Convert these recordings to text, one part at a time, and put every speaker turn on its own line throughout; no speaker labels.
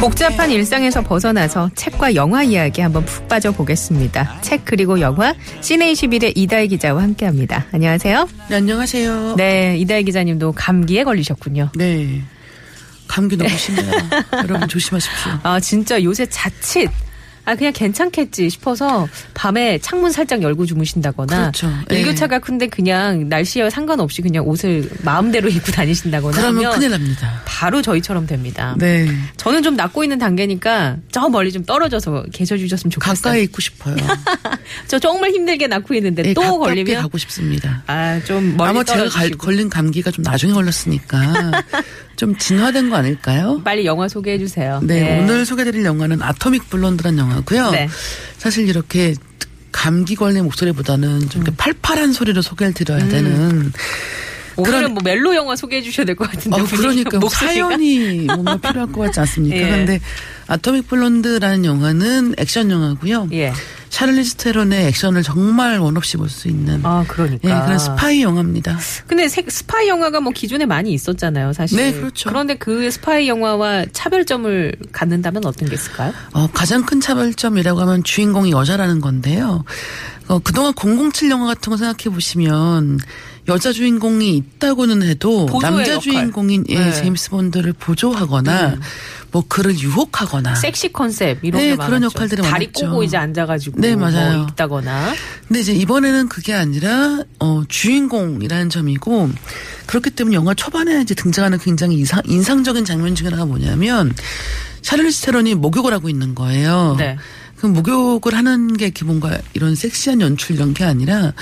복잡한 일상에서 벗어나서 책과 영화 이야기 한번 푹 빠져 보겠습니다. 책 그리고 영화 시네21의 이다희 기자와 함께합니다. 안녕하세요.
네, 안녕하세요.
네, 이다희 기자님도 감기에 걸리셨군요.
네. 감기 너무 심해요. 여러분 조심하십시오.
아 진짜 요새 자칫 아 그냥 괜찮겠지 싶어서 밤에 창문 살짝 열고 주무신다거나
그렇죠. 예.
일교차가 큰데 그냥 날씨와 상관없이 그냥 옷을 마음대로 입고 다니신다거나
그러면 큰일 납니다.
바로 저희처럼 됩니다.
네.
저는 좀 낫고 있는 단계니까 저 멀리 좀 떨어져서 계셔 주셨으면 좋겠어요.
가까이 있고 싶어요.
저 정말 힘들게 낫고 있는데
네,
또 걸리면
가고 싶습니다.
아좀 멀리
아마 제가 갈- 걸린 감기가 좀 나중에 걸렸으니까 좀 진화된 거 아닐까요?
빨리 영화 소개해 주세요.
네, 오늘 소개드릴 영화는 아토믹 블론드란 영화 고요.
네.
사실 이렇게 감기 걸린 목소리보다는 좀
음.
팔팔한 소리로 소개를 드려야 되는
오늘은
그런-
뭐 멜로 영화 소개해 주셔야 될 것 같은데
어, 그러니까
목소리가.
사연이 뭔가 필요할 것 같지 않습니까?
예.
그런데 아토믹 블론드라는 영화는 액션 영화고요.
예.
샤를리즈 테론의 액션을 정말 원 없이 볼 수 있는
아 그러니까.
예, 그런 스파이 영화입니다.
근데 세- 스파이 영화가 뭐 기존에 많이 있었잖아요, 사실.
네, 그렇죠.
런데 그 스파이 영화와 차별점을 갖는다면 어떤 게 있을까요?
어, 가장 큰 차별점이라고 하면 주인공이 여자라는 건데요. 어, 그동안 007 영화 같은 거 생각해 보시면 여자 주인공이 있다고는 해도 남자
역할.
주인공인 예,
네.
제임스 본드를 보조하거나 뭐 그를 유혹하거나
섹시 컨셉 이런
네,
게
그런. 역할들이
다리
많았죠.
꼬고 이제 앉아가지고
네, 맞아요.
뭐 있다거나.
근데 이제 이번에는 그게 아니라 어 주인공이라는 점이고 그렇기 때문에 영화 초반에 이제 등장하는 굉장히 이상, 인상적인 장면 중에 하나가 뭐냐면 샤를리스 테론이 목욕을 하고 있는 거예요.
네.
그 목욕을 하는 게 이렇게 뭔가 이런 섹시한 연출 이런 게 아니라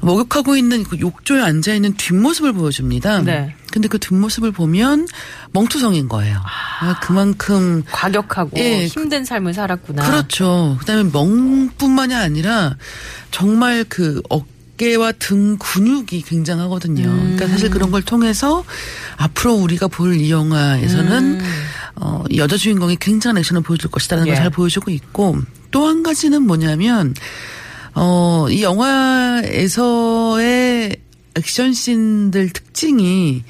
목욕하고 있는 그 욕조에 앉아 있는 뒷모습을 보여줍니다.
네.
근데 그 뒷모습을 보면 멍투성인 거예요. 아, 그만큼
과격하고
예,
힘든 삶을 살았구나.
그렇죠. 그다음에 멍뿐만이 아니라 정말 그 어깨와 등 근육이 굉장하거든요.
음.
그러니까 사실 그런 걸 통해서 앞으로 우리가 볼 이 영화에서는 어, 이 여자 주인공이 굉장한 액션을 보여줄 것이다라는
음. 예.
걸잘 보여주고 있고 또 한 가지는 뭐냐면 어, 이 영화에서의 액션 씬들 특징이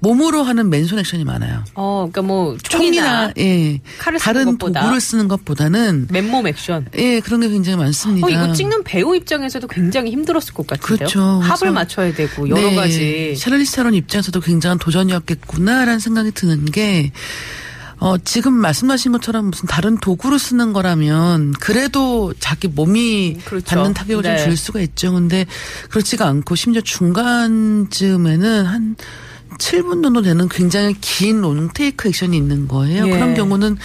몸으로 하는 맨손 액션이 많아요.
어, 그러니까 뭐 총이나
총이나 예 다른. 도구를 쓰는 것보다는
맨몸 액션.
예 그런 게 굉장히 많습니다.
어, 이거 찍는 배우 입장에서도 굉장히 힘들었을 것 같은데요.
그렇죠.
합을 맞춰야 되고 여러
네,
가지.
샤를리스 테론 입장에서도 굉장한 도전이었겠구나라는 생각이 드는 게 어, 지금 말씀하신 것처럼 무슨 다른 도구를 쓰는 거라면 그래도 자기 몸이
그렇죠.
받는 타격을
네.
좀줄 수가 있죠. 근데 그렇지가 않고 심지어 중간쯤에는 한 7분 정도 되는 굉장히 긴 롱테이크 액션이 있는 거예요.
예.
그런 경우는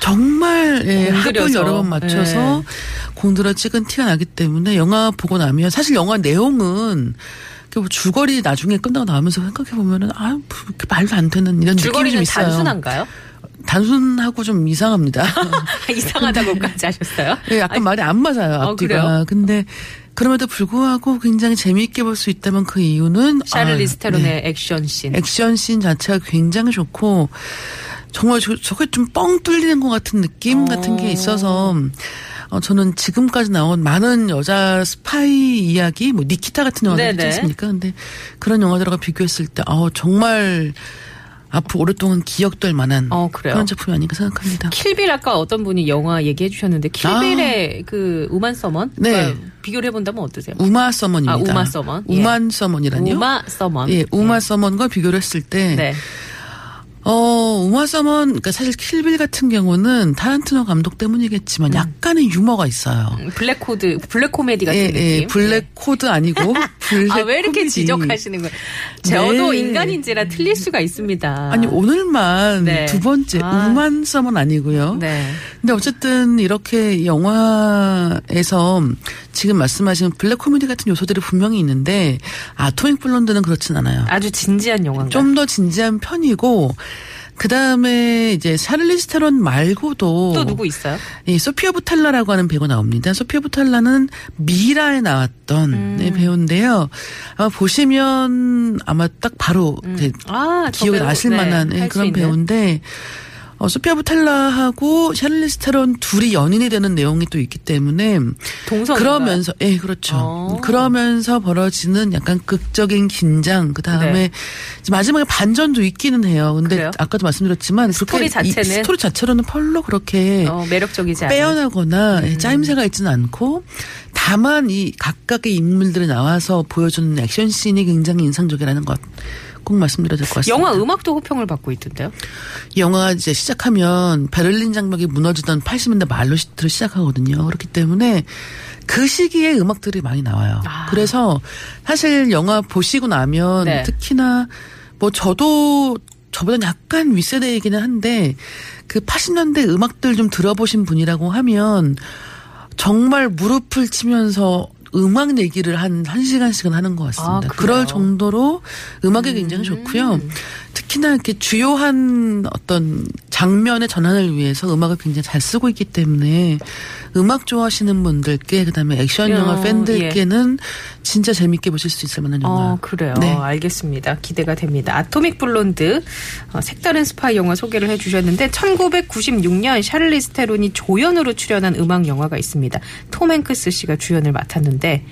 정말 예, 합을
공들여서.
여러 번 맞춰서 공들여 찍은 티가 나기 때문에 영화 보고 나면 사실 영화 내용은 그뭐 줄거리 나중에 끝나고 나오면서 생각해 보면은 아뭐 말도 안 되는 이런 느낌이 좀
줄거리는
있어요.
단순한가요?
단순하고 좀 이상합니다.
이상하다고까지 하셨어요?
예, 약간 말이 안 맞아요
어,
앞뒤가.
그래요?
근데 그럼에도 불구하고 굉장히 재미있게 볼 수 있다면 그 이유는
샤를리스
아,
테론의
네.
액션 씬.
액션 씬 자체가 굉장히 좋고 정말 저, 저게 좀 뻥 뚫리는 것 같은 느낌
어.
같은 게 있어서 어, 저는 지금까지 나온 많은 여자 스파이 이야기, 뭐 니키타 같은 영화들 있지. 않습니까? 근데 그런 영화들하고 비교했을 때, 어, 정말 앞으로 오랫동안 기억될 만한
어?
그런 작품이 아닌가 생각합니다.
킬빌 아까 어떤 분이 영화 얘기해 주셨는데 킬빌의 그 우만 서먼
아. 네.
비교를 해본다면 어떠세요?
우마 서먼입니다.
아, 우마 서먼. 예.
우만 서먼이라뇨?
우마 서먼.
예, 우마 서먼과 비교를 했을 때,
네.
어, 우마 서먼, 그러니까 사실 킬빌 같은 경우는 타란티노 감독
음.
때문이겠지만 약간의 유머가 있어요.
블랙 코드, 블랙 코미디 같은
예,
느낌.
예, 블랙 코드 아니고 블랙
아, 왜 이렇게
코미디.
지적하시는 거예요? 저도
네.
인간인지라 틀릴 수가 있습니다.
아니 오늘만
네.
두 번째
아.
우만 서먼 아니고요.
네.
근데 어쨌든 이렇게 영화에서 지금 말씀하신 블랙 코미디 같은 요소들이 분명히 있는데 아토믹 블론드는 그렇진 않아요.
아주 진지한 영화인가요?
좀더 진지한 편이고 그 다음에 이제 샤를리스 테론 말고도
또 누구 있어요?
이 소피아 부탈라라고 하는 배우가 나옵니다. 소피아 부탈라는 미라에 나왔던
음.
네, 배우인데요. 아마 보시면 아마 딱 바로 이제
아, 저
기억이
배우,
나실
네,
만한 예,
할수
그런. 배우인데 어, 소피아 부탈라하고 샤를리스 테론 둘이 연인이 되는 내용이 또 있기 때문에
동성인가요?
그러면서 예 그렇죠.
어.
그러면서 벌어지는 약간 극적인 긴장 그 다음에
네.
마지막에 반전도 있기는 해요. 근데
그래요?
아까도 말씀드렸지만
스토리 자체는?
스토리 자체로는 별로 그렇게
어, 매력적이지.
빼어나거나
음.
짜임새가 있지는 않고 다만 이 각각의 인물들이 나와서 보여주는 액션 씬이 굉장히 인상적이라는 것. 꼭 말씀드려야 될 것 같습니다.
영화 음악도 호평을 받고 있던데요.
영화가 이제 시작하면 베를린 장벽이 무너지던 80년대 말로부터 시작하거든요. 그렇기 때문에 그 시기에 음악들이 많이 나와요.
아.
그래서 사실 영화 보시고 나면
네.
특히나 뭐 저도 저보다 약간 윗세대이기는 한데 그 80년대 음악들 좀 들어보신 분이라고 하면 정말 무릎을 치면서 음악 얘기를 한, 한 시간씩은 하는 것 같습니다.
아?
그럴 정도로 음악이 굉장히 좋고요. 특히나 이렇게 주요한 어떤 장면의 전환을 위해서 음악을 굉장히 잘 쓰고 있기 때문에 음악 좋아하시는 분들께 그다음에 액션 영화
어,
팬들께는 진짜 재밌게 보실 수 있을 만한 영화.
어, 그래요.
네.
알겠습니다. 기대가 됩니다. 아토믹 블론드 어, 색다른 스파이 영화 소개를 해주셨는데 1996년 샤를리스 테론이 조연으로 출연한 음악 영화가 있습니다. 톰 행크스 씨가 주연을 맡았는데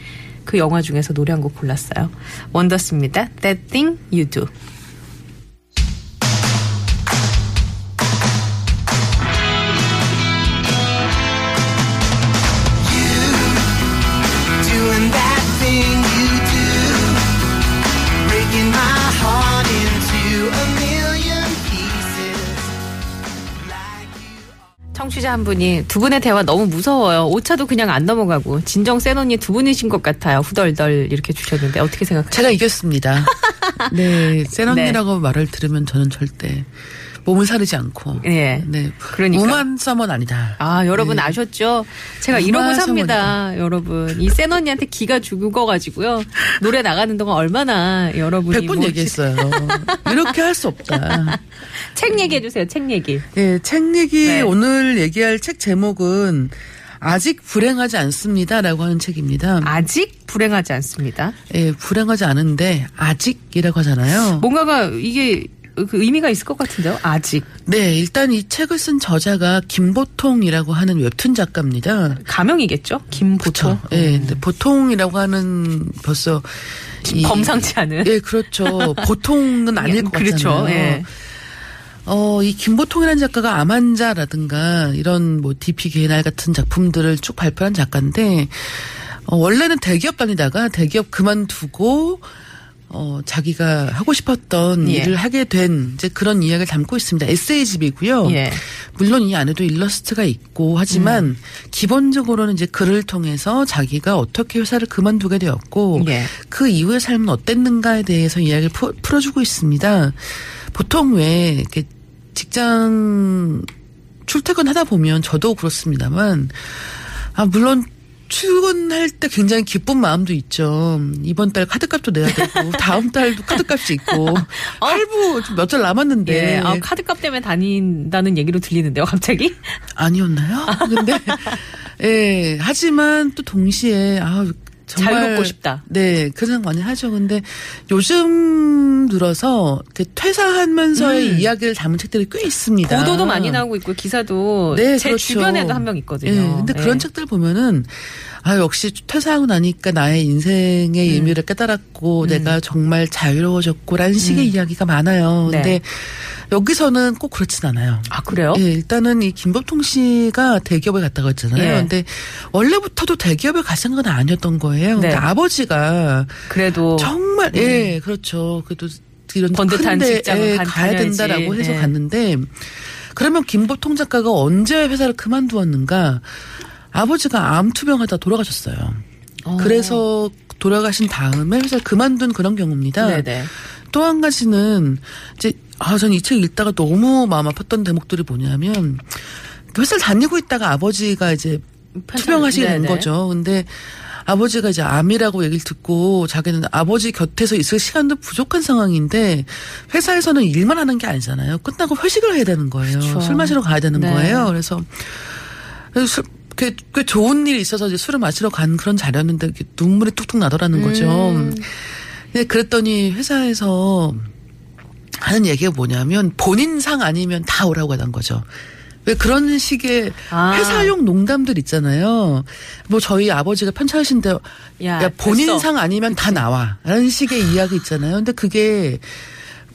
그 영화 중에서 노래 한 곡 골랐어요. 원더스입니다. That Thing You Do. 청취자 한 분이 두 분의 대화 너무 무서워요. 오차도 그냥 안 넘어가고 진정 센 언니 두 분이신 것 같아요. 후덜덜 이렇게 주셨는데 어떻게 생각하세요?
제가 이겼습니다. 네, 센 언니라고 말을 들으면 저는 절대 몸을 사르지 않고.
예.
네.
그러니까.
우만 서먼 아니다.
아, 여러분
네.
아셨죠? 제가 이러고 삽니다, 여러분. 이 센 언니한테 기가 죽어가지고요. 노래 나가는 동안 얼마나 여러분이. 백번뭐
얘기했어요. 이렇게 할 수 없다.
책 얘기해주세요, 책 얘기.
예, 책 얘기
네.
오늘 얘기할 책 제목은 아직 불행하지 않습니다라고 하는 책입니다.
아직 불행하지 않습니다.
예, 불행하지 않은데 아직이라고 하잖아요.
뭔가가 이게 그 의미가 있을 것 같은데요, 아직.
네, 일단 이 책을 쓴 저자가 김보통이라고 하는 웹툰 작가입니다.
가명이겠죠? 김보통.
예, 근데 보통이라고 하는 벌써 이-
범상치 않은.
예, 그렇죠. 보통은 아닐 것
그렇죠.
같잖아요.
예.
어, 이 김보통이라는 작가가 암환자라든가 이런 뭐 DP 개날 같은 작품들을 쭉 발표한 작가인데 어, 원래는 대기업 다니다가 대기업 그만두고 어, 자기가 하고 싶었던
예.
일을 하게 된 이제 그런 이야기를 담고 있습니다. 에세이집이고요.
예.
물론 이 안에도 일러스트가 있고 하지만
음.
기본적으로는 이제 글을 통해서 자기가 어떻게 회사를 그만두게 되었고
예.
그 이후의 삶은 어땠는가에 대해서 이야기를 푸- 풀어주고 있습니다. 보통 왜 이렇게 직장 출퇴근하다 보면 저도 그렇습니다만 아 물론 출근할 때 굉장히 기쁜 마음도 있죠. 이번 달 카드값도 내야 되고 다음 달도 카드값이 있고 할부 몇 달 남았는데
어? 예. 아, 카드값 때문에 다닌다는 얘기로 들리는데요, 갑자기?
아니었나요? 근데 예 하지만 또 동시에 아 정말
자유롭고 싶다.
네, 그런 생각 많이 하죠. 근데 요즘 들어서 퇴사하면서의
음.
이야기를 담은 책들이 꽤 있습니다.
보도도 많이 나오고 있고 기사도
네,
제
그렇죠.
주변에도 한 명 있거든요.
예, 근데
예.
그런 책들 보면은 아 역시 퇴사하고 나니까 나의 인생의
음.
의미를 깨달았고 내가 정말 자유로워졌고라는 식의 이야기가 많아요.
음. 네.
근데 여기서는 꼭 그렇진 않아요.
아 그래요?
예, 일단은 이 김보통 씨가 대기업에 갔다고 했잖아요.
예.
근데 원래부터도 대기업에 갈 생각은 아니었던 거예요. 근데
네.
아버지가
그래도
정말 예 그렇죠. 그래도 이런
번듯한
큰데
직장을
예,
간-
가야
다녀야지.
된다라고 해서
예.
갔는데 그러면 김보통 작가가 언제 회사를 그만두었는가? 아버지가 암 투병하다 돌아가셨어요. 그래서 돌아가신 다음에 회사를 그만둔 그런 경우입니다. 또 한 가지는 이제 아, 전 이 책 읽다가 너무 마음 아팠던 대목들이 뭐냐면 회사를 다니고 있다가 아버지가 이제 투병하시게 된. 거죠. 근데 아버지가 이제 암이라고 얘기를 듣고 자기는 아버지 곁에서 있을 시간도 부족한 상황인데 회사에서는 일만 하는 게 아니잖아요. 끝나고 회식을 해야 되는 거예요.
그렇죠.
술 마시러 가야 되는
네.
거예요. 그래서 술, 꽤, 꽤 좋은 일이 있어서 이제 술을 마시러 간 그런 자리였는데 눈물이 뚝뚝 나더라는 거죠.
음.
근데 그랬더니 회사에서 하는 얘기가 뭐냐면 본인 상 아니면 다 오라고 하는 거죠. 왜 그런 식의
아.
회사용 농담들 있잖아요. 뭐 저희 아버지가 편찮으신데
야,
야, 본인
벌써.
상 아니면 다 나와. 라는 식의 이야기 있잖아요. 근데 그게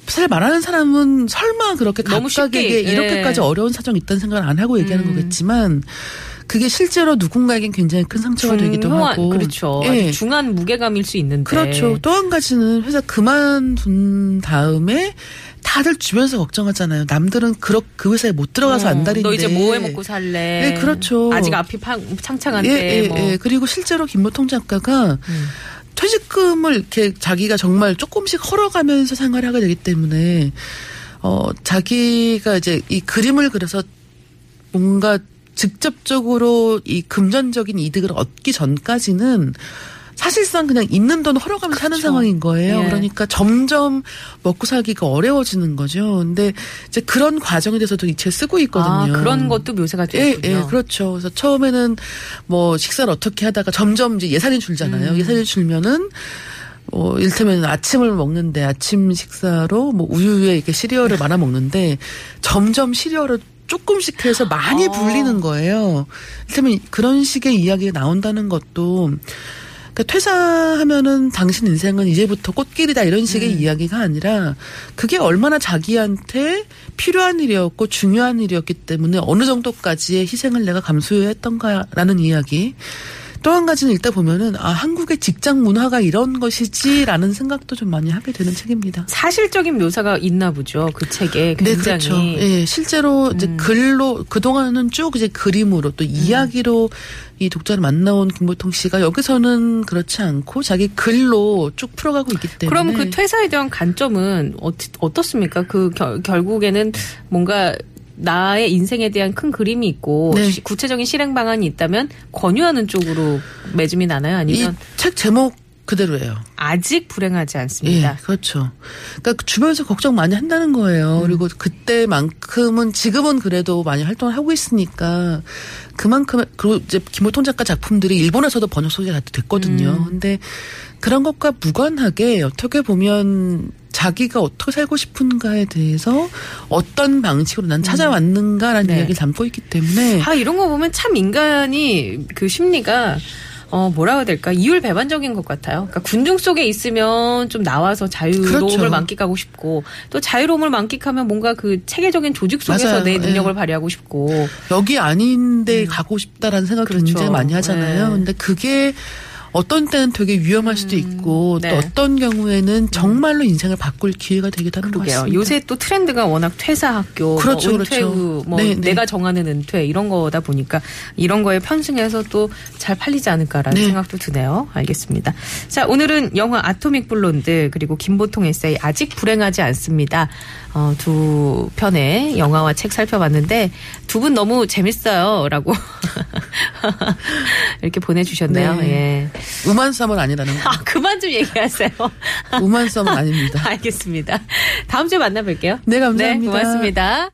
사실 말하는 사람은 설마 그렇게 각각에게
쉽게, 예.
이렇게까지 어려운 사정이 있다는 생각을 안 하고 얘기하는
음.
거겠지만 그게 실제로 누군가에겐 굉장히 큰 상처가 되기도
중요한
하고
그렇죠.
예.
중한 무게감일 수 있는데.
그렇죠. 또 한 가지는 회사 그만둔 다음에 다들 주변에서 걱정하잖아요. 남들은 그, 그 회사에 못 들어가서
어,
안달인데.
너 이제 뭐 해 먹고 살래?
네, 그렇죠.
아직 앞이 팡, 창창한데
예, 예,
뭐.
예. 그리고 실제로 김보통 작가가
음.
퇴직금을 이렇게 자기가 정말 조금씩 헐어가면서 생활을 하게 되기 때문에 어 자기가 이제 이 그림을 그려서 뭔가 직접적으로 이 금전적인 이득을 얻기 전까지는 사실상 그냥 있는 돈 헐어가면서 사는
그렇죠.
상황인 거예요.
예.
그러니까 점점 먹고 살기가 어려워지는 거죠. 근데 이제 그런 과정에 대해서도 이 책 쓰고 있거든요.
아, 그런 것도 묘사가
예,
되었군요.
예, 그렇죠. 그래서 처음에는 뭐 식사를 어떻게 하다가 점점 이제 예산이 줄잖아요.
음.
예산이 줄면은 뭐 일테면 아침을 먹는데 아침 식사로 뭐 우유에 이렇게 시리얼을 말아 먹는데 점점 시리얼을 조금씩 해서 많이
어.
불리는 거예요. 일테면 그런 식의 이야기가 나온다는 것도 그러니까 퇴사하면은 당신 인생은 이제부터 꽃길이다 이런 식의
음.
이야기가 아니라 그게 얼마나 자기한테 필요한 일이었고 중요한 일이었기 때문에 어느 정도까지의 희생을 내가 감수했던가라는 이야기. 또 한 가지는 읽다 보면은 아 한국의 직장 문화가 이런 것이지라는 생각도 좀 많이 하게 되는 책입니다.
사실적인 묘사가 있나 보죠. 그 책에 굉장히.
네, 그렇죠. 예, 실제로 이제
음.
글로 그 동안은 쭉 이제 그림으로 또 이야기로 이 독자를 만나온 김보통 씨가 여기서는 그렇지 않고 자기 글로 쭉 풀어가고 있기 때문에
그럼 그 퇴사에 대한 관점은 어, 어떻습니까? 그 결, 결국에는 뭔가 나의 인생에 대한 큰 그림이 있고
네.
시- 구체적인 실행 방안이 있다면 권유하는 쪽으로 매짐이 나나요? 아니면
이책 제목 그대로예요.
아직 불행하지
예,
않습니다.
그렇죠. 그러니까 그 주변에서 걱정 많이 한다는 거예요.
음.
그리고 그때만큼은 지금은 그래도 많이 활동을 하고 있으니까 그만큼 그리고 이제 김호통 작가 작품들이 일본에서도 번역 소개가 됐거든요.
음.
근데 그런 것과 무관하게 어떻게 보면 자기가 어떻게 살고 싶은가에 대해서 어떤 방식으로 난 찾아왔는가라는
네.
이야기를 담고 있기 때문에
아 이런 거 보면 참 인간이 그 심리가 어 뭐라 해야 될까 이율 배반적인 것 같아요. 그러니까 군중 속에 있으면 좀 나와서 자유로움을
그렇죠.
만끽하고 싶고 또 자유로움을 만끽하면 뭔가 그 체계적인 조직 속에서
맞아요.
내 능력을
예.
발휘하고 싶고
여기 아닌데 가고 싶다라는 생각 을
음. 그렇죠.
굉장히 많이 하잖아요.
네.
근데 그게 어떤 때는 되게 위험할 수도 있고
네.
또 어떤 경우에는 정말로 인생을 바꿀 기회가 되기도 하는 것
그러게요.
같습니다.
요새 또 트렌드가 워낙 퇴사 학교,
그렇죠,
뭐 은퇴
그렇죠.
후, 뭐
네, 네.
내가 정하는 은퇴 이런 거다 보니까 이런 거에 편승해서 또 잘 팔리지 않을까라는
네.
생각도 드네요. 알겠습니다. 자, 오늘은 영화 아토믹 블론드 그리고 김보통 에세이 아직 불행하지 않습니다. 어, 두 편의 영화와 책 살펴봤는데 두 분 너무 재밌어요라고 이렇게 보내주셨네요.
네.
예.
우만썸은 아니라는 거.
아 그만 좀 얘기하세요.
우만썸은 아닙니다.
알겠습니다. 다음 주에 만나뵐게요.
네, 감사합니다.
네, 고맙습니다.